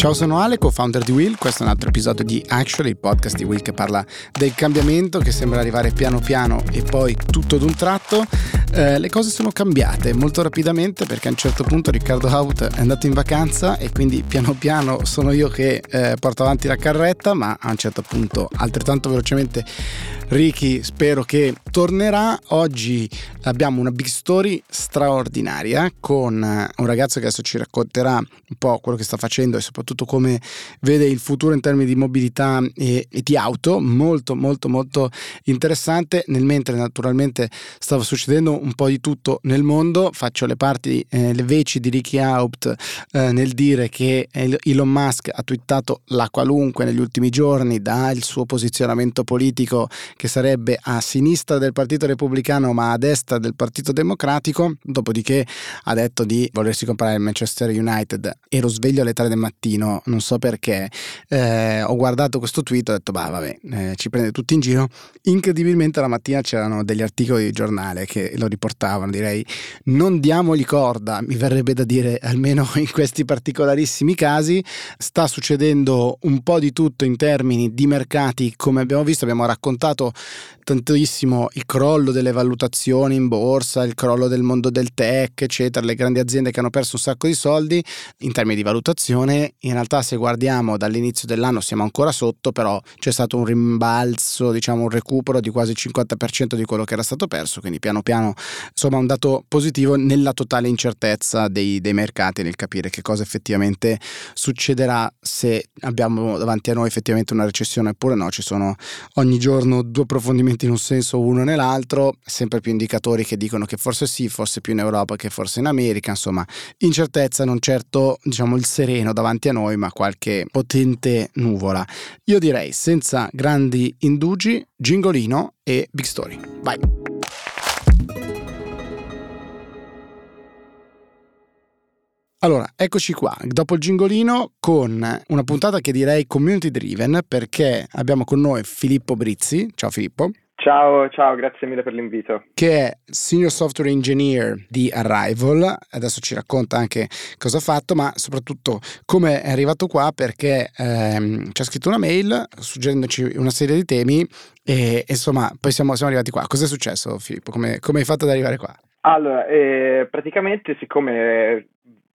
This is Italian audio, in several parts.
Ciao, sono Ale, co-founder di Will. Questo è un altro episodio di Actually, il podcast di Will che parla del cambiamento che sembra arrivare piano piano e poi tutto d'un tratto. Eh, le cose sono cambiate molto rapidamente perché a un certo punto Riccardo Out è andato in vacanza e quindi piano piano sono io che eh, porto avanti la carretta, ma a un certo punto altrettanto velocemente Ricky spero che tornerà. Oggi abbiamo una big story straordinaria con un ragazzo che adesso ci racconterà un po' quello che sta facendo e soprattutto come vede il futuro in termini di mobilità e, e di auto. Molto molto molto interessante. Nel mentre naturalmente stava succedendo un po' di tutto nel mondo, faccio le parti, eh, le veci di Ricky Haupt eh, nel dire che Elon Musk ha twittato la qualunque negli ultimi giorni dal suo posizionamento politico che sarebbe a sinistra del Partito Repubblicano ma a destra del Partito Democratico, dopodiché ha detto di volersi comprare il Manchester United. Ero sveglio alle 3 del mattino, non so perché, eh, ho guardato questo tweet e ho detto, bah vabbè, eh, ci prende tutti in giro. Incredibilmente la mattina c'erano degli articoli di giornale che lo riportavano, direi, non diamogli corda, mi verrebbe da dire, almeno in questi particolarissimi casi, sta succedendo un po' di tutto in termini di mercati, come abbiamo visto, abbiamo raccontato tantissimo il crollo delle valutazioni in borsa, il crollo del mondo del tech, eccetera, le grandi aziende che hanno perso un sacco di soldi in termini di valutazione. In realtà se guardiamo dall'inizio dell'anno siamo ancora sotto, però c'è stato un rimbalzo, diciamo un recupero di quasi il 50% di quello che era stato perso, quindi piano piano insomma un dato positivo nella totale incertezza dei, dei mercati nel capire che cosa effettivamente succederà se abbiamo davanti a noi effettivamente una recessione oppure no, ci sono ogni giorno due approfondimenti in un senso uno nell'altro, sempre più indicatori che dicono che forse sì, forse più in Europa che forse in America, insomma, incertezza, non certo diciamo il sereno davanti a noi, ma qualche potente nuvola. Io direi senza grandi indugi, gingolino e big story. Vai. Allora, eccoci qua, dopo il gingolino con una puntata che direi community driven perché abbiamo con noi Filippo Brizzi. Ciao Filippo. Ciao, ciao, grazie mille per l'invito. Che è Senior Software Engineer di Arrival, adesso ci racconta anche cosa ha fatto, ma soprattutto come è arrivato qua perché ehm, ci ha scritto una mail suggerendoci una serie di temi e insomma poi siamo, siamo arrivati qua. Cos'è successo Filippo? Come, come hai fatto ad arrivare qua? Allora, eh, praticamente siccome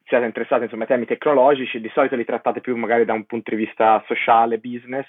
siete interessati insomma, ai temi tecnologici, di solito li trattate più magari da un punto di vista sociale, business,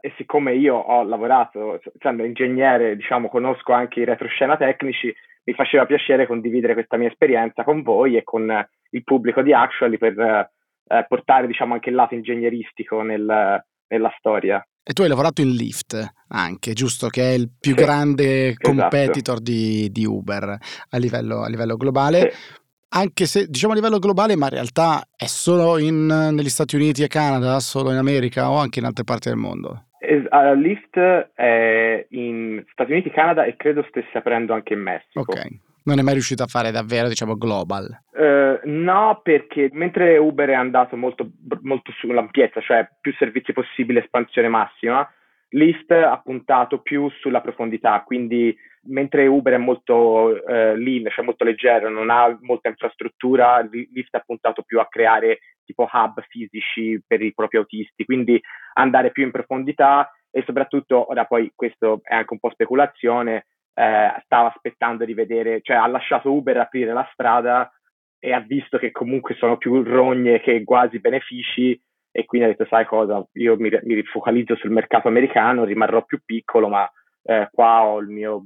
e siccome io ho lavorato, essendo ingegnere, diciamo, conosco anche i retroscena tecnici, mi faceva piacere condividere questa mia esperienza con voi e con il pubblico di Actually per eh, portare, diciamo, anche il lato ingegneristico nel, nella storia. E tu hai lavorato in Lyft anche, giusto? Che è il più sì, grande esatto. competitor esatto. di, di, Uber a livello, a livello globale. Sì anche se diciamo a livello globale, ma in realtà è solo in, negli Stati Uniti e Canada, solo in America o anche in altre parti del mondo? Uh, Lyft è in Stati Uniti, Canada e credo stesse aprendo anche in Messico. Ok. Non è mai riuscito a fare davvero, diciamo, global? Uh, no, perché mentre Uber è andato molto, molto sull'ampiezza, cioè più servizi possibili, espansione massima, Lyft ha puntato più sulla profondità, quindi mentre Uber è molto eh, lean, cioè molto leggero, non ha molta infrastruttura, Lyft ha puntato più a creare tipo hub fisici per i propri autisti, quindi andare più in profondità e soprattutto, ora poi questo è anche un po' speculazione, eh, stava aspettando di vedere, cioè ha lasciato Uber aprire la strada e ha visto che comunque sono più rogne che quasi benefici e quindi ha detto sai cosa, io mi, mi focalizzo sul mercato americano, rimarrò più piccolo ma eh, qua ho il mio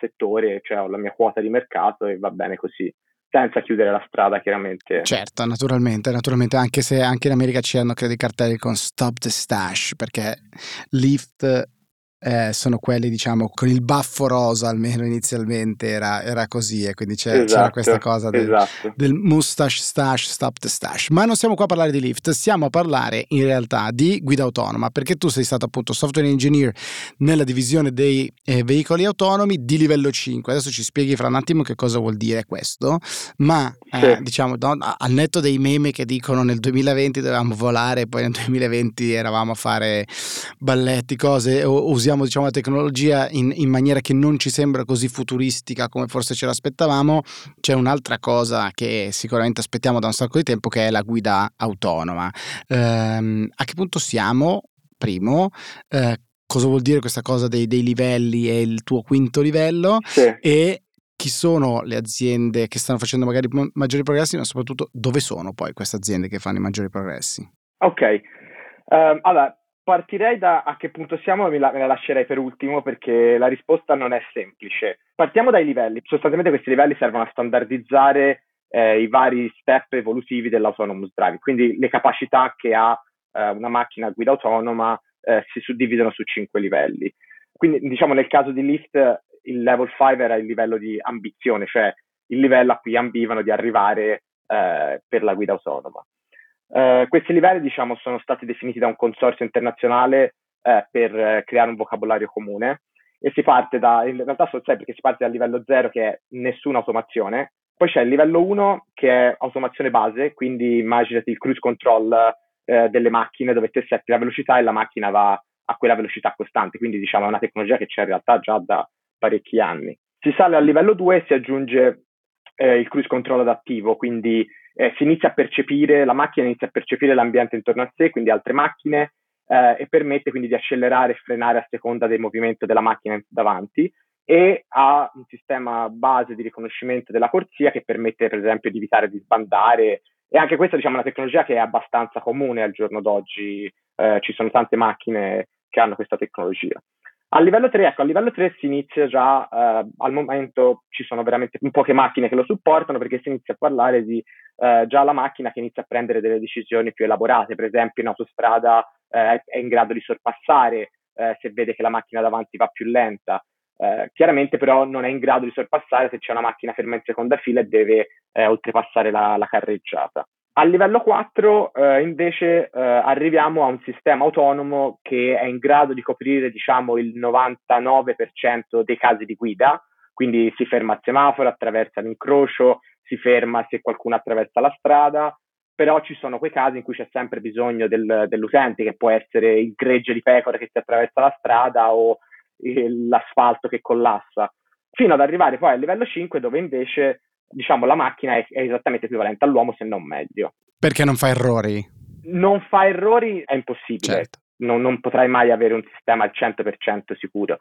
settore, cioè ho la mia quota di mercato e va bene così senza chiudere la strada chiaramente. Certo, naturalmente, naturalmente, anche se anche in America c'erano credo i cartelli con Stop the Stash, perché Lyft eh, sono quelli diciamo con il baffo rosa almeno inizialmente era, era così e quindi c'era, esatto, c'era questa cosa del, esatto. del, mustache stash stop the stash ma non siamo qua a parlare di lift stiamo a parlare in realtà di guida autonoma perché tu sei stato appunto software engineer nella divisione dei eh, veicoli autonomi di livello 5 adesso ci spieghi fra un attimo che cosa vuol dire questo ma eh, sì. diciamo no, al netto dei meme che dicono nel 2020 dovevamo volare e poi nel 2020 eravamo a fare balletti cose o usiamo usiamo diciamo, la tecnologia in, in, maniera che non ci sembra così futuristica come forse ce l'aspettavamo, c'è un'altra cosa che sicuramente aspettiamo da un sacco di tempo che è la guida autonoma. Ehm, a che punto siamo? Primo, eh, cosa vuol dire questa cosa dei, dei livelli e il tuo quinto livello? Sì. E chi sono le aziende che stanno facendo magari maggiori progressi, ma soprattutto dove sono poi queste aziende che fanno i maggiori progressi? Ok, um, allora partirei da a che punto siamo e me la, me la lascerei per ultimo perché la risposta non è semplice. Partiamo dai livelli. Sostanzialmente questi livelli servono a standardizzare eh, i vari step evolutivi dell'autonomous driving, quindi le capacità che ha eh, una macchina a guida autonoma eh, si suddividono su cinque livelli. Quindi diciamo nel caso di Lyft il level 5 era il livello di ambizione, cioè il livello a cui ambivano di arrivare eh, per la guida autonoma. Eh, questi livelli, diciamo, sono stati definiti da un consorzio internazionale eh, per eh, creare un vocabolario comune. E si parte da, in realtà sono sei perché si parte dal livello 0 che è nessuna automazione, poi c'è il livello 1 che è automazione base, quindi immaginati il cruise control eh, delle macchine dove te setti la velocità e la macchina va a quella velocità costante, quindi diciamo è una tecnologia che c'è in realtà già da, parecchi anni. Si sale al livello 2 e si aggiunge eh, il cruise control adattivo, quindi eh, si inizia a percepire, la macchina inizia a percepire l'ambiente intorno a sé, quindi altre macchine, eh, e permette quindi di accelerare e frenare a seconda del movimento della macchina davanti e ha un sistema base di riconoscimento della corsia che permette per esempio di evitare di sbandare e anche questa diciamo, è una tecnologia che è abbastanza comune al giorno d'oggi, eh, ci sono tante macchine che hanno questa tecnologia. A livello 3, ecco, a livello 3 si inizia già, eh, al momento ci sono veramente poche macchine che lo supportano perché si inizia a parlare di eh, già la macchina che inizia a prendere delle decisioni più elaborate, per esempio in autostrada eh, è in grado di sorpassare eh, se vede che la macchina davanti va più lenta. Eh, chiaramente però non è in grado di sorpassare se c'è una macchina ferma in seconda fila e deve eh, oltrepassare la, la carreggiata. A livello 4 eh, invece eh, arriviamo a un sistema autonomo che è in grado di coprire diciamo il 99% dei casi di guida, quindi si ferma al semaforo, attraversa l'incrocio, si ferma se qualcuno attraversa la strada, però ci sono quei casi in cui c'è sempre bisogno del, dell'utente, che può essere il gregge di pecore che si attraversa la strada o il, l'asfalto che collassa, fino ad arrivare poi al livello 5 dove invece diciamo, la macchina è, è esattamente equivalente all'uomo, se non meglio. Perché non fa errori? Non fa errori è impossibile. Certo. Non, non, potrai mai avere un sistema al 100% sicuro.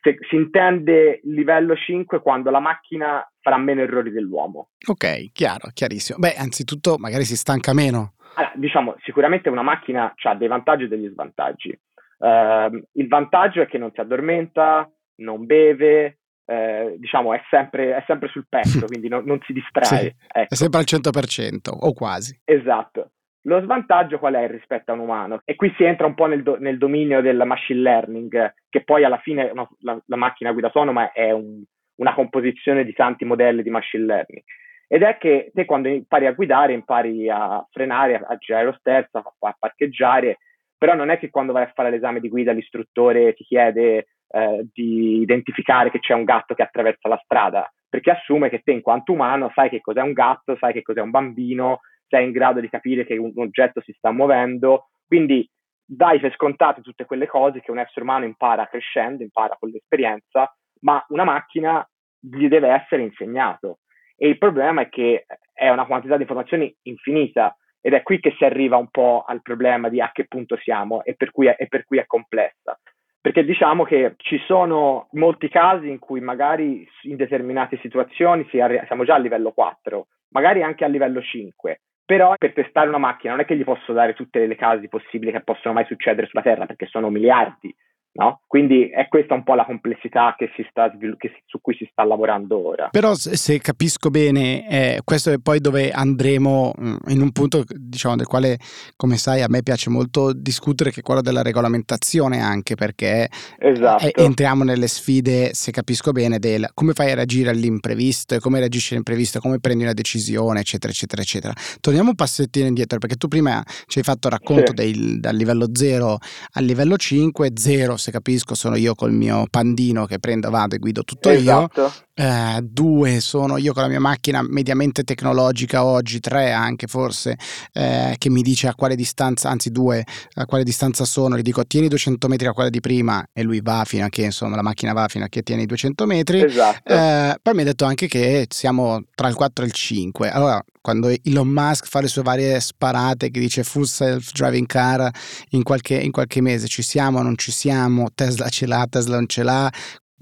Se, si intende livello 5 quando la macchina farà meno errori dell'uomo. Ok, chiaro, chiarissimo. Beh, anzitutto magari si stanca meno. Allora, diciamo, sicuramente una macchina ha dei vantaggi e degli svantaggi. Uh, il vantaggio è che non si addormenta, non beve, eh, diciamo, è sempre, è sempre, sul pezzo, quindi non, non si distrae. Sì, ecco. È sempre al 100% o quasi. Esatto. Lo svantaggio qual è rispetto a un umano? E qui si entra un po' nel, do, nel dominio del machine learning, che poi alla fine una, la, la, macchina guida autonoma è un, una composizione di tanti modelli di machine learning. Ed è che te quando impari a guidare impari a frenare, a, a girare lo sterzo, a, a parcheggiare, però non è che quando vai a fare l'esame di guida l'istruttore ti chiede eh, di identificare che c'è un gatto che attraversa la strada, perché assume che te in quanto umano sai che cos'è un gatto, sai che cos'è un bambino, sei in grado di capire che un oggetto si sta muovendo, quindi dai per scontate tutte quelle cose che un essere umano impara crescendo, impara con l'esperienza, ma una macchina gli deve essere insegnato. E il problema è che è una quantità di informazioni infinita ed è qui che si arriva un po' al problema di a che punto siamo e per cui è, e per cui è complessa perché diciamo che ci sono molti casi in cui magari in determinate situazioni arri- siamo già a livello 4, magari anche a livello 5, però per testare una macchina non è che gli posso dare tutte le casi possibili che possono mai succedere sulla Terra, perché sono miliardi No? Quindi è questa un po' la complessità che sta, che, su cui si sta lavorando ora. Però se capisco bene, eh, questo è poi dove andremo mm, in un punto diciamo, del quale, come sai, a me piace molto discutere, che è quello della regolamentazione anche perché esatto. eh, entriamo nelle sfide, se capisco bene, del come fai a reagire all'imprevisto e come reagisci all'imprevisto, come prendi una decisione, eccetera, eccetera, eccetera. Torniamo un passettino indietro perché tu prima ci hai fatto racconto sì. dei, dal livello 0 al livello 5, 0 se capisco, sono io col mio pandino che prendo, vado e guido tutto esatto. io. Eh, due sono io con la mia macchina mediamente tecnologica oggi, tre anche forse, eh, che mi dice a quale distanza, anzi due, a quale distanza sono, gli dico tieni 200 metri a quella di prima e lui va fino a che insomma la macchina va fino a che tieni 200 metri. Esatto. Eh, poi mi ha detto anche che siamo tra il 4 e il 5. Allora, quando Elon Musk fa le sue varie sparate che dice full self-driving car in qualche, in qualche mese, ci siamo, non ci siamo, Tesla ce l'ha, Tesla non ce l'ha,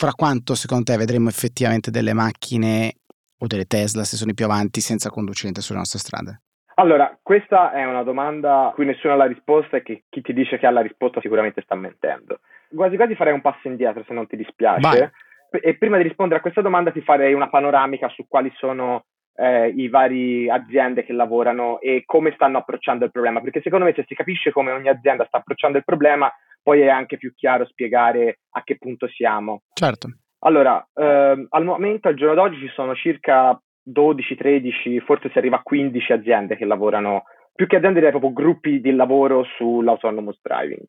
fra quanto secondo te vedremo effettivamente delle macchine o delle Tesla, se sono i più avanti, senza conducente sulle nostre strade? Allora, questa è una domanda a cui nessuno ha la risposta e che chi ti dice che ha la risposta sicuramente sta mentendo. Quasi quasi farei un passo indietro se non ti dispiace. Vai. E prima di rispondere a questa domanda ti farei una panoramica su quali sono eh, i vari aziende che lavorano e come stanno approcciando il problema, perché secondo me se si capisce come ogni azienda sta approcciando il problema, poi è anche più chiaro spiegare a che punto siamo. Certo. Allora, ehm, al momento, al giorno d'oggi, ci sono circa 12, 13, forse si arriva a 15 aziende che lavorano, più che aziende direi proprio gruppi di lavoro sull'autonomous driving,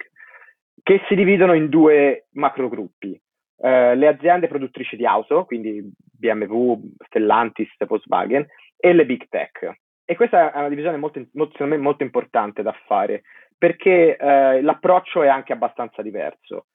che si dividono in due macro gruppi. Eh, le aziende produttrici di auto, quindi BMW, Stellantis, Volkswagen, e le big tech. E questa è una divisione molto, molto, molto importante da fare, perché eh, l'approccio è anche abbastanza diverso.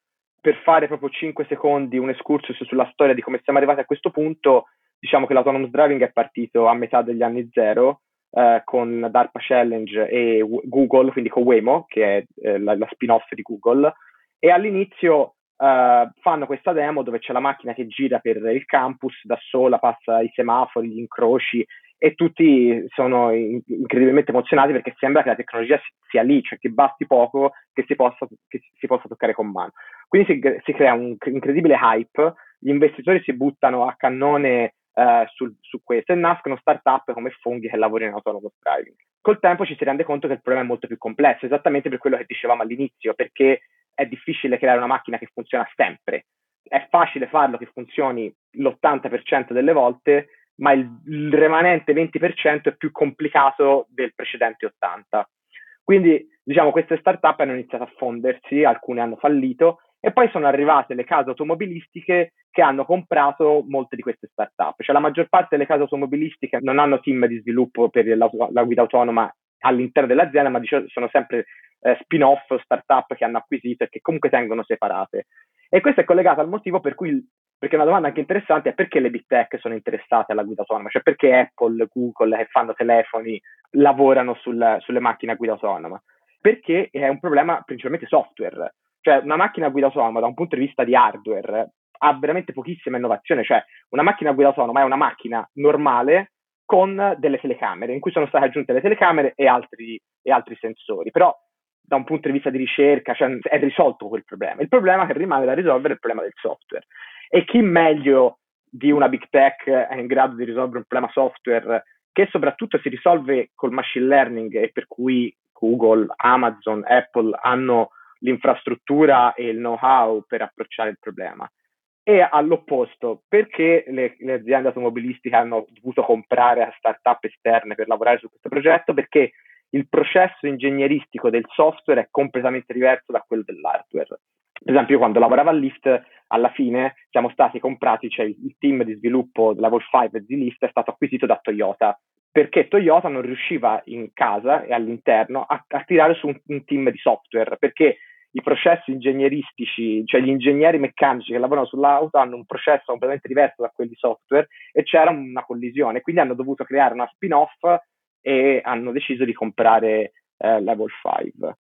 Per fare proprio 5 secondi un excursus sulla storia di come siamo arrivati a questo punto, diciamo che l'autonomous driving è partito a metà degli anni zero eh, con DARPA Challenge e Google, quindi con Waymo, che è eh, la, la, spin-off di Google, e all'inizio eh, fanno questa demo dove c'è la macchina che gira per il campus da sola, passa i semafori, gli incroci e tutti sono incredibilmente emozionati perché sembra che la tecnologia sia lì, cioè che basti poco che si possa, che si possa toccare con mano. Quindi si, si, crea un incredibile hype, gli investitori si buttano a cannone uh, sul, su questo e nascono start-up come funghi che lavorano in autonomous driving. Col tempo ci si rende conto che il problema è molto più complesso, esattamente per quello che dicevamo all'inizio, perché è difficile creare una macchina che funziona sempre. È facile farlo che funzioni l'80% delle volte, ma il, il rimanente 20% è più complicato del precedente 80%. Quindi, diciamo, queste startup hanno iniziato a fondersi, alcune hanno fallito, e poi sono arrivate le case automobilistiche che hanno comprato molte di queste startup. Cioè la maggior parte delle case automobilistiche non hanno team di sviluppo per la, la guida autonoma all'interno dell'azienda, ma diciamo, sono sempre eh, spin-off startup che hanno acquisito e che comunque tengono separate. E questo è collegato al motivo per cui perché una domanda anche interessante è perché le big tech sono interessate alla guida autonoma, cioè perché Apple, Google che fanno telefoni lavorano sul, sulle macchine a guida autonoma? Perché è un problema principalmente software, cioè una macchina a guida autonoma da un punto di vista di hardware ha veramente pochissima innovazione, cioè una macchina a guida autonoma è una macchina normale con delle telecamere, in cui sono state aggiunte le telecamere e altri, e altri sensori, però da un punto di vista di ricerca cioè, è risolto quel problema. Il problema che rimane da risolvere è il problema del software. E chi meglio di una big tech è in grado di risolvere un problema software che soprattutto si risolve col machine learning e per cui Google, Amazon, Apple hanno l'infrastruttura e il know-how per approcciare il problema. E all'opposto, perché le, le aziende automobilistiche hanno dovuto comprare a start-up esterne per lavorare su questo progetto? Perché il processo ingegneristico del software è completamente diverso da quello dell'hardware. Per esempio, io quando lavoravo all'Ift, alla fine siamo stati comprati, cioè il team di sviluppo della Vol 5 di Lyft è stato acquisito da Toyota, perché Toyota non riusciva in casa e all'interno a, a tirare su un, un, team di software, perché i processi ingegneristici, cioè gli ingegneri meccanici che lavorano sull'auto hanno un processo completamente diverso da quelli software e c'era una collisione, quindi hanno dovuto creare una spin-off e hanno deciso di comprare eh, Level 5.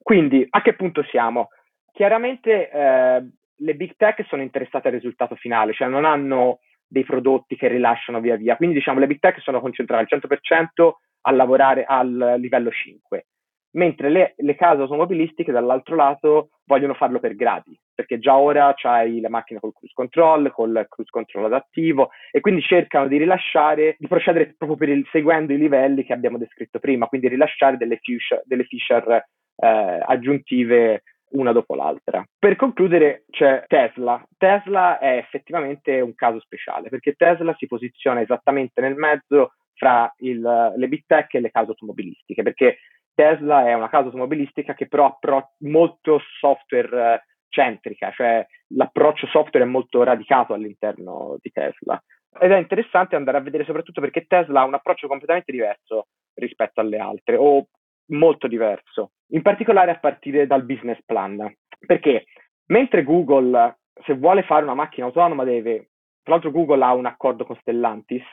Quindi a che punto siamo? Chiaramente eh, le big tech sono interessate al risultato finale, cioè non hanno dei prodotti che rilasciano via via, quindi diciamo le big tech sono concentrate al 100% a lavorare al livello 5 mentre le, le, case automobilistiche dall'altro lato vogliono farlo per gradi, perché già ora c'hai la macchina col cruise control, col cruise control adattivo e quindi cercano di rilasciare, di procedere proprio il, seguendo i livelli che abbiamo descritto prima, quindi rilasciare delle feature, delle feature eh, aggiuntive una dopo l'altra. Per concludere c'è Tesla. Tesla è effettivamente un caso speciale perché Tesla si posiziona esattamente nel mezzo fra il, le big tech e le case automobilistiche, perché Tesla è una casa automobilistica che però ha molto software centrica, cioè l'approccio software è molto radicato all'interno di Tesla. Ed è interessante andare a vedere soprattutto perché Tesla ha un approccio completamente diverso rispetto alle altre, o molto diverso, in particolare a partire dal business plan. Perché mentre Google, se vuole fare una macchina autonoma, deve, tra l'altro Google ha un accordo con Stellantis,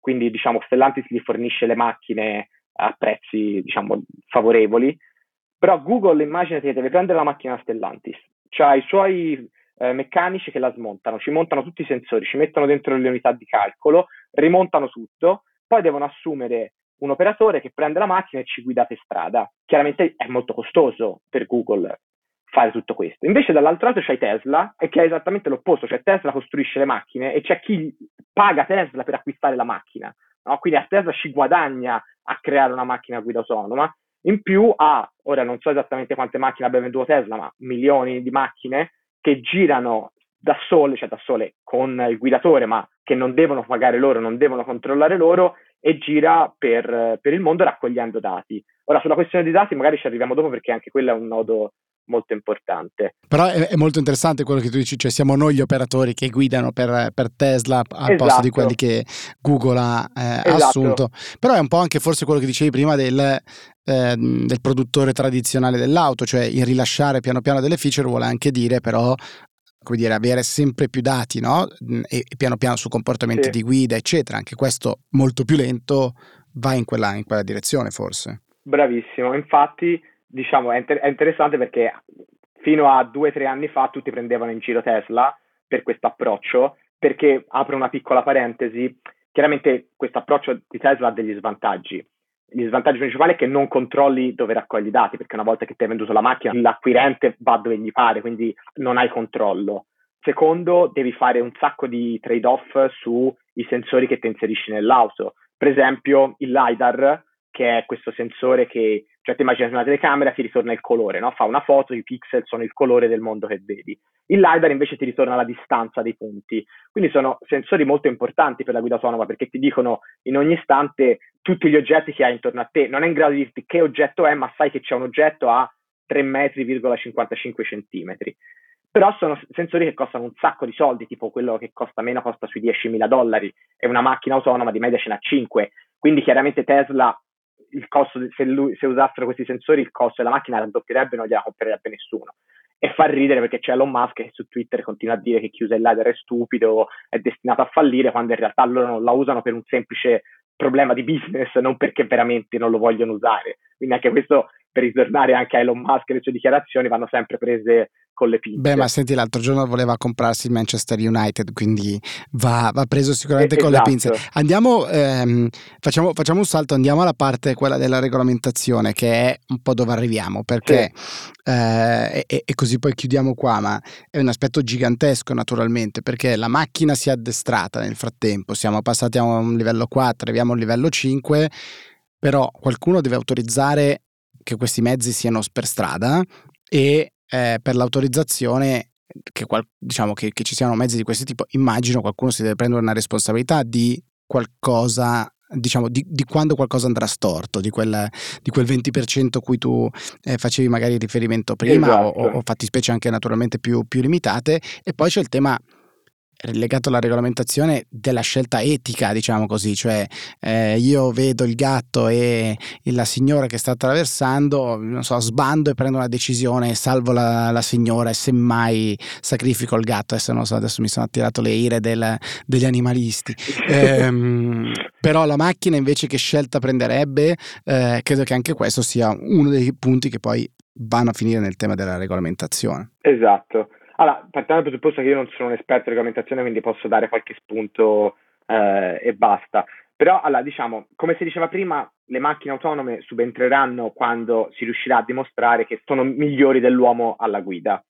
quindi diciamo Stellantis gli fornisce le macchine a prezzi diciamo favorevoli, però Google immaginate che deve prendere la macchina Stellantis, ha i suoi eh, meccanici che la smontano, ci montano tutti i sensori, ci mettono dentro le unità di calcolo, rimontano tutto, poi devono assumere un operatore che prende la macchina e ci guida per strada. Chiaramente è molto costoso per Google fare tutto questo. Invece dall'altro lato c'è Tesla, che è esattamente l'opposto, cioè Tesla costruisce le macchine e c'è chi paga Tesla per acquistare la macchina. No? Quindi a Tesla ci guadagna a creare una macchina guida autonoma. In più ha, ora non so esattamente quante macchine abbia venduto Tesla, ma milioni di macchine che girano da sole, cioè da sole con il guidatore, ma che non devono pagare loro, non devono controllare loro e gira per, per il mondo raccogliendo dati. Ora, sulla questione dei dati magari ci arriviamo dopo perché anche quello è un nodo molto importante. Però è, è, molto interessante quello che tu dici, cioè siamo noi gli operatori che guidano per, per Tesla al esatto. posto di quelli che Google ha eh, esatto. assunto. Però è un po' anche forse quello che dicevi prima del, eh, del produttore tradizionale dell'auto, cioè il rilasciare piano piano delle feature vuole anche dire però come dire, avere sempre più dati, no? E, e piano piano su comportamenti sì. di guida, eccetera. Anche questo molto più lento va in quella, in quella direzione, forse. Bravissimo, infatti diciamo, è, inter- è interessante perché fino a due o tre anni fa tutti prendevano in giro Tesla per questo approccio, perché apro una piccola parentesi, chiaramente questo approccio di Tesla ha degli svantaggi. Gli svantaggi principali è che non controlli dove raccogli i dati, perché una volta che ti hai venduto la macchina, l'acquirente va dove gli pare, quindi non hai controllo. Secondo, devi fare un sacco di trade-off sui sensori che ti inserisci nell'auto. Per esempio, il LiDAR, che è questo sensore che cioè, ti immagini una telecamera, ti ritorna il colore, no? Fa una foto, i pixel sono il colore del mondo che vedi. Il LiDAR invece ti ritorna la distanza dei punti. Quindi sono sensori molto importanti per la guida autonoma perché ti dicono in ogni istante tutti gli oggetti che hai intorno a te. Non è in grado di dirti che oggetto è, ma sai che c'è un oggetto a 3 metri,55 centimetri. Però sono sensori che costano un sacco di soldi, tipo quello che costa meno costa sui 10.000 dollari e una macchina autonoma di media ce n'ha 5. Quindi chiaramente Tesla il costo, se, lui, se usassero questi sensori, il costo della macchina raddoppierebbe e non gliela comprerebbe nessuno. E fa ridere perché c'è Elon Musk che su Twitter continua a dire che chi usa il LiDAR è stupido, è destinato a fallire, quando in realtà loro non la usano per un semplice problema di business, non perché veramente non lo vogliono usare. Quindi anche questo, per ritornare anche a Elon Musk e le sue dichiarazioni, vanno sempre prese con le pinze. Beh, ma senti, l'altro giorno voleva comprarsi il Manchester United, quindi va, va preso sicuramente eh, con esatto. le pinze. Andiamo, ehm, facciamo, facciamo, un salto, andiamo alla parte quella della regolamentazione, che è un po' dove arriviamo, perché sì. eh, e, e, così poi chiudiamo qua, ma è un aspetto gigantesco naturalmente, perché la macchina si è addestrata nel frattempo, siamo passati a un livello 4, arriviamo a un livello 5, però qualcuno deve autorizzare che questi mezzi siano per strada e eh, per l'autorizzazione che, diciamo, che, che ci siano mezzi di questo tipo, immagino qualcuno si deve prendere una responsabilità di qualcosa diciamo, di, di, quando qualcosa andrà storto, di quel, di quel 20% a cui tu eh, facevi magari riferimento prima esatto. o, o fattispecie anche naturalmente più, più limitate. E poi c'è il tema legato alla regolamentazione della scelta etica, diciamo così, cioè eh, io vedo il gatto e la signora che sta attraversando, non so, sbando e prendo una decisione, salvo la, la signora e semmai sacrifico il gatto, adesso non so, adesso mi sono attirato le ire del, degli animalisti. ehm, però la macchina invece che scelta prenderebbe, eh, credo che anche questo sia uno dei punti che poi vanno a finire nel tema della regolamentazione. Esatto. Allora, partiamo dal presupposto che io non sono un esperto di regolamentazione, quindi posso dare qualche spunto eh, e basta. Però, allora, diciamo, come si diceva prima, le macchine autonome subentreranno quando si riuscirà a dimostrare che sono migliori dell'uomo alla guida.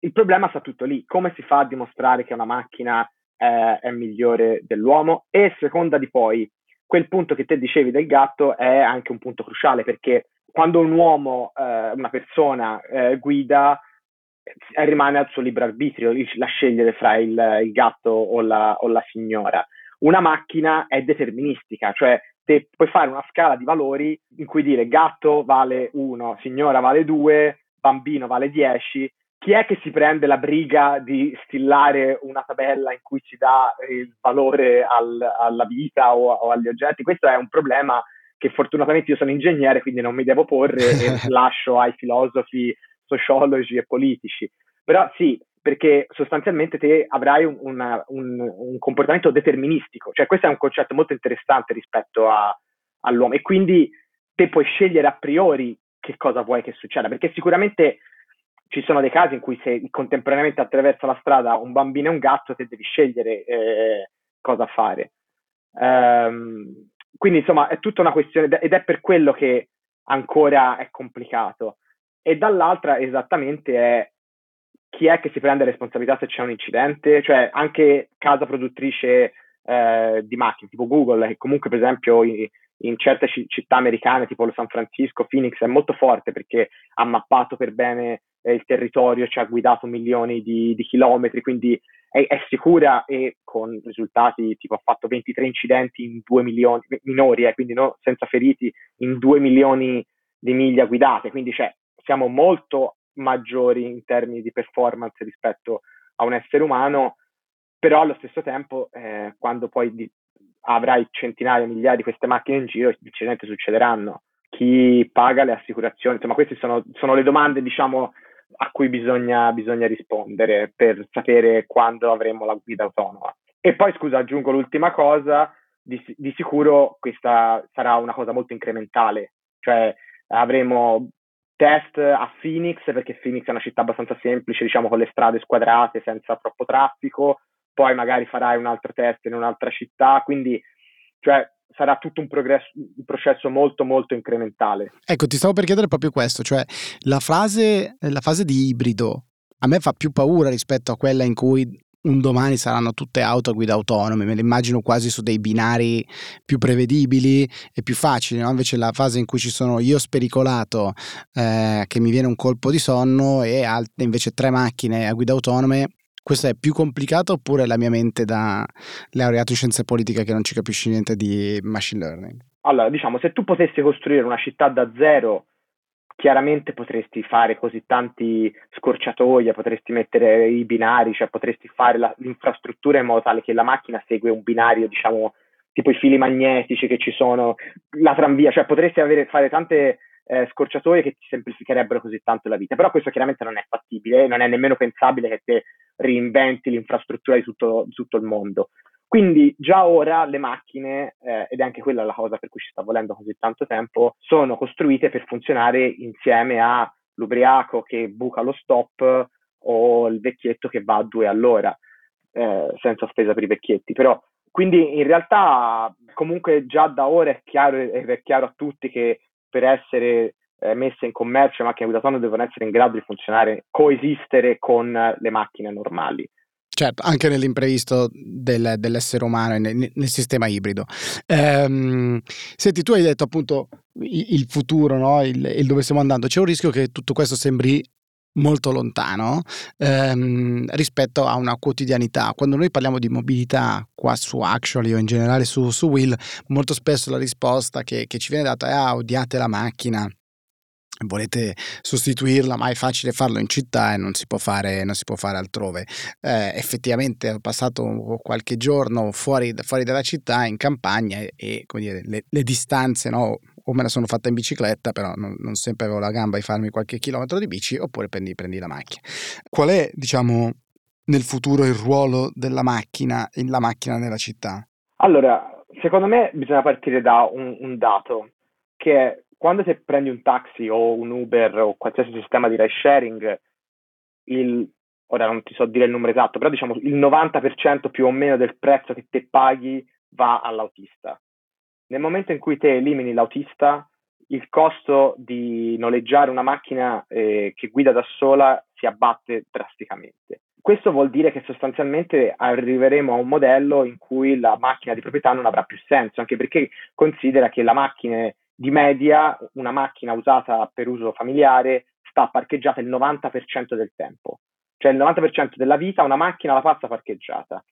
Il problema sta tutto lì. Come si fa a dimostrare che una macchina eh, è migliore dell'uomo? E seconda di poi, quel punto che te dicevi del gatto è anche un punto cruciale perché quando un uomo, eh, una persona eh, guida, rimane al suo libero arbitrio la scegliere fra il, il gatto o la, o la, signora. Una macchina è deterministica, cioè te puoi fare una scala di valori in cui dire gatto vale 1, signora vale 2, bambino vale 10, chi è che si prende la briga di stillare una tabella in cui si dà il valore al, alla vita o, o, agli oggetti? Questo è un problema che fortunatamente io sono ingegnere, quindi non mi devo porre e lascio ai filosofi, sociologi e politici. Però sì, perché sostanzialmente te avrai un, una, un, un, comportamento deterministico, cioè questo è un concetto molto interessante rispetto a, all'uomo e quindi te puoi scegliere a priori che cosa vuoi che succeda, perché sicuramente ci sono dei casi in cui se contemporaneamente attraversa la strada un bambino e un gatto, te devi scegliere eh, cosa fare. Um, quindi insomma è tutta una questione ed è per quello che ancora è complicato. E dall'altra esattamente è chi è che si prende responsabilità se c'è un incidente, cioè anche casa produttrice eh, di macchine, tipo Google, che comunque per esempio in, in certe c- città americane, tipo San Francisco, Phoenix, è molto forte perché ha mappato per bene eh, il territorio, ci ha guidato milioni di, di chilometri, quindi è, è, sicura e con risultati tipo ha fatto 23 incidenti in 2 milioni, minori, eh, quindi no, senza feriti, in 2 milioni di miglia guidate, quindi cioè, siamo molto maggiori in termini di performance rispetto a un essere umano, però allo stesso tempo eh, quando poi di, avrai centinaia, migliaia di queste macchine in giro, incidenti succederanno. Chi paga le assicurazioni? Insomma, queste sono, sono le domande, diciamo, a cui bisogna, bisogna rispondere per sapere quando avremo la guida autonoma. E poi, scusa, aggiungo l'ultima cosa, di, di, sicuro questa sarà una cosa molto incrementale, cioè avremo test a Phoenix, perché Phoenix è una città abbastanza semplice, diciamo con le strade squadrate, senza troppo traffico, poi magari farai un altro test in un'altra città, quindi cioè, sarà tutto un, progresso, un, processo molto molto incrementale. Ecco, ti stavo per chiedere proprio questo, cioè la fase, la fase di ibrido a me fa più paura rispetto a quella in cui un domani saranno tutte auto a guida autonome, me le immagino quasi su dei binari più prevedibili e più facili, no? invece la fase in cui ci sono io spericolato eh, che mi viene un colpo di sonno e alt- invece tre macchine a guida autonome, questo è più complicato oppure la mia mente da laureato in scienze politiche che non ci capisce niente di machine learning? Allora, diciamo, se tu potessi costruire una città da zero chiaramente potresti fare così tanti scorciatoie, potresti mettere i binari, cioè potresti fare la, l'infrastruttura in modo tale che la macchina segue un binario, diciamo, tipo i fili magnetici che ci sono, la tranvia, cioè potresti avere, fare tante eh, scorciatoie che ti semplificherebbero così tanto la vita, però questo chiaramente non è fattibile, non è nemmeno pensabile che te reinventi l'infrastruttura di tutto, di tutto il mondo. Quindi già ora le macchine, eh, ed è anche quella la cosa per cui ci sta volendo così tanto tempo, sono costruite per funzionare insieme all'ubriaco che buca lo stop o il vecchietto che va a due all'ora, eh, senza spesa per i vecchietti. Però, quindi in realtà comunque già da ora è chiaro, è chiaro a tutti che per essere eh, messe in commercio le macchine guida autonome devono essere in grado di funzionare, coesistere con le macchine normali. Certo, anche nell'imprevisto del, dell'essere umano nel, nel sistema ibrido. Ehm, senti, tu hai detto appunto il, il futuro, no? il, il, dove stiamo andando. C'è un rischio che tutto questo sembri molto lontano ehm, rispetto a una quotidianità. Quando noi parliamo di mobilità qua su Actually o in generale su, su Will, molto spesso la risposta che, che ci viene data è ah, odiate la macchina, volete sostituirla, ma è facile farlo in città e non si può fare, si può fare altrove. Eh, effettivamente ho passato qualche giorno fuori, fuori dalla città, in campagna, e, e dire, le, le, distanze, no? o me la sono fatta in bicicletta, però non, non, sempre avevo la gamba di farmi qualche chilometro di bici, oppure prendi, prendi la macchina. Qual è, diciamo, nel futuro il ruolo della macchina, la macchina nella città? Allora, secondo me bisogna partire da un, un dato che è quando te prendi un taxi o un Uber o qualsiasi sistema di ride sharing, il, ora non ti so dire il numero esatto, però diciamo il 90% più o meno del prezzo che te paghi va all'autista. Nel momento in cui te elimini l'autista, il costo di noleggiare una macchina eh, che guida da sola si abbatte drasticamente. Questo vuol dire che sostanzialmente arriveremo a un modello in cui la macchina di proprietà non avrà più senso, anche perché considera che la macchina di media una macchina usata per uso familiare sta parcheggiata il 90% del tempo, cioè il 90% della vita una macchina la passa parcheggiata.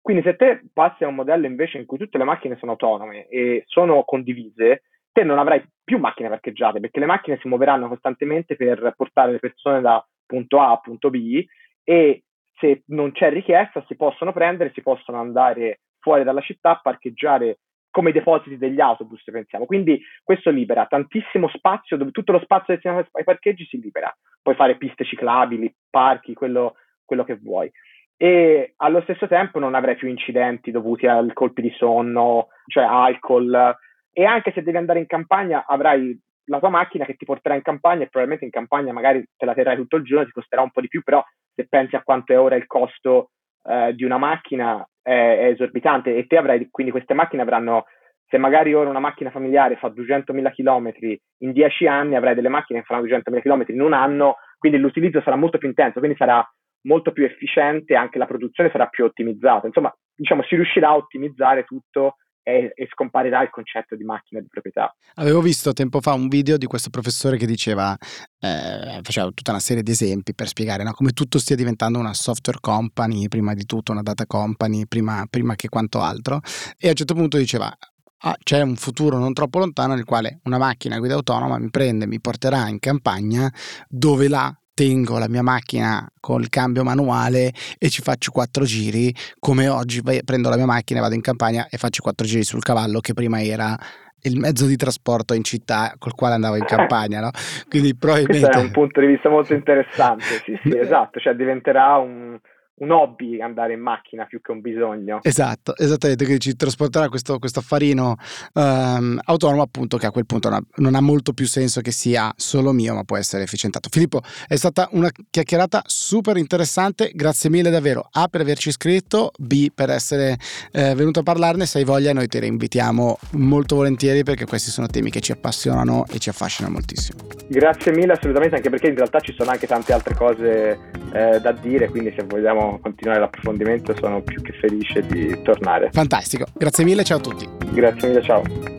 Quindi se te passi a un modello invece in cui tutte le macchine sono autonome e sono condivise, te non avrai più macchine parcheggiate perché le macchine si muoveranno costantemente per portare le persone da punto A, punto B e se non c'è richiesta si possono prendere, si possono andare fuori dalla città, parcheggiare come i depositi degli autobus, pensiamo. Quindi questo libera tantissimo spazio, dove tutto lo spazio destinato ai parcheggi si libera. Puoi fare piste ciclabili, parchi, quello, quello che vuoi. E allo stesso tempo non avrai più incidenti dovuti ai colpi di sonno, cioè alcol. E anche se devi andare in campagna, avrai la tua macchina che ti porterà in campagna e probabilmente in campagna magari te la terrai tutto il giorno, ti costerà un po' di più, però se pensi a quanto è ora il costo eh, di una macchina è, è, esorbitante e te avrai, quindi queste macchine avranno, se magari ora una macchina familiare fa 200.000 km in 10 anni, avrai delle macchine che faranno 200.000 km in un anno, quindi l'utilizzo sarà molto più intenso, quindi sarà molto più efficiente, anche la produzione sarà più ottimizzata. Insomma, diciamo, si riuscirà a ottimizzare tutto e, e, scomparirà il concetto di macchina di proprietà. Avevo visto tempo fa un video di questo professore che diceva, eh, faceva tutta una serie di esempi per spiegare no, come tutto stia diventando una software company, prima di tutto una data company, prima, prima che quanto altro, e a un certo punto diceva Ah, c'è un futuro non troppo lontano nel quale una macchina a guida autonoma mi prende, mi porterà in campagna dove là tengo la mia macchina col cambio manuale e ci faccio quattro giri, come oggi prendo la mia macchina, vado in campagna e faccio quattro giri sul cavallo che prima era il mezzo di trasporto in città col quale andavo in campagna, no? Quindi probabilmente... Questo è un punto di vista molto interessante, sì, sì, esatto, cioè diventerà un, un hobby andare in macchina più che un bisogno. Esatto, esattamente, che ci trasporterà questo, questo affarino um, autonomo appunto che a quel punto non ha, non ha, molto più senso che sia solo mio ma può essere efficientato. Filippo, è stata una chiacchierata super interessante, grazie mille davvero A per averci iscritto, B per essere eh, venuto a parlarne, se hai voglia noi ti reinvitiamo molto volentieri perché questi sono temi che ci appassionano e ci affascinano moltissimo. Grazie mille assolutamente anche perché in realtà ci sono anche tante altre cose eh, da dire, quindi se vogliamo continuare l'approfondimento sono più che felice di tornare. Fantastico, grazie mille, ciao a tutti. Grazie mille, ciao.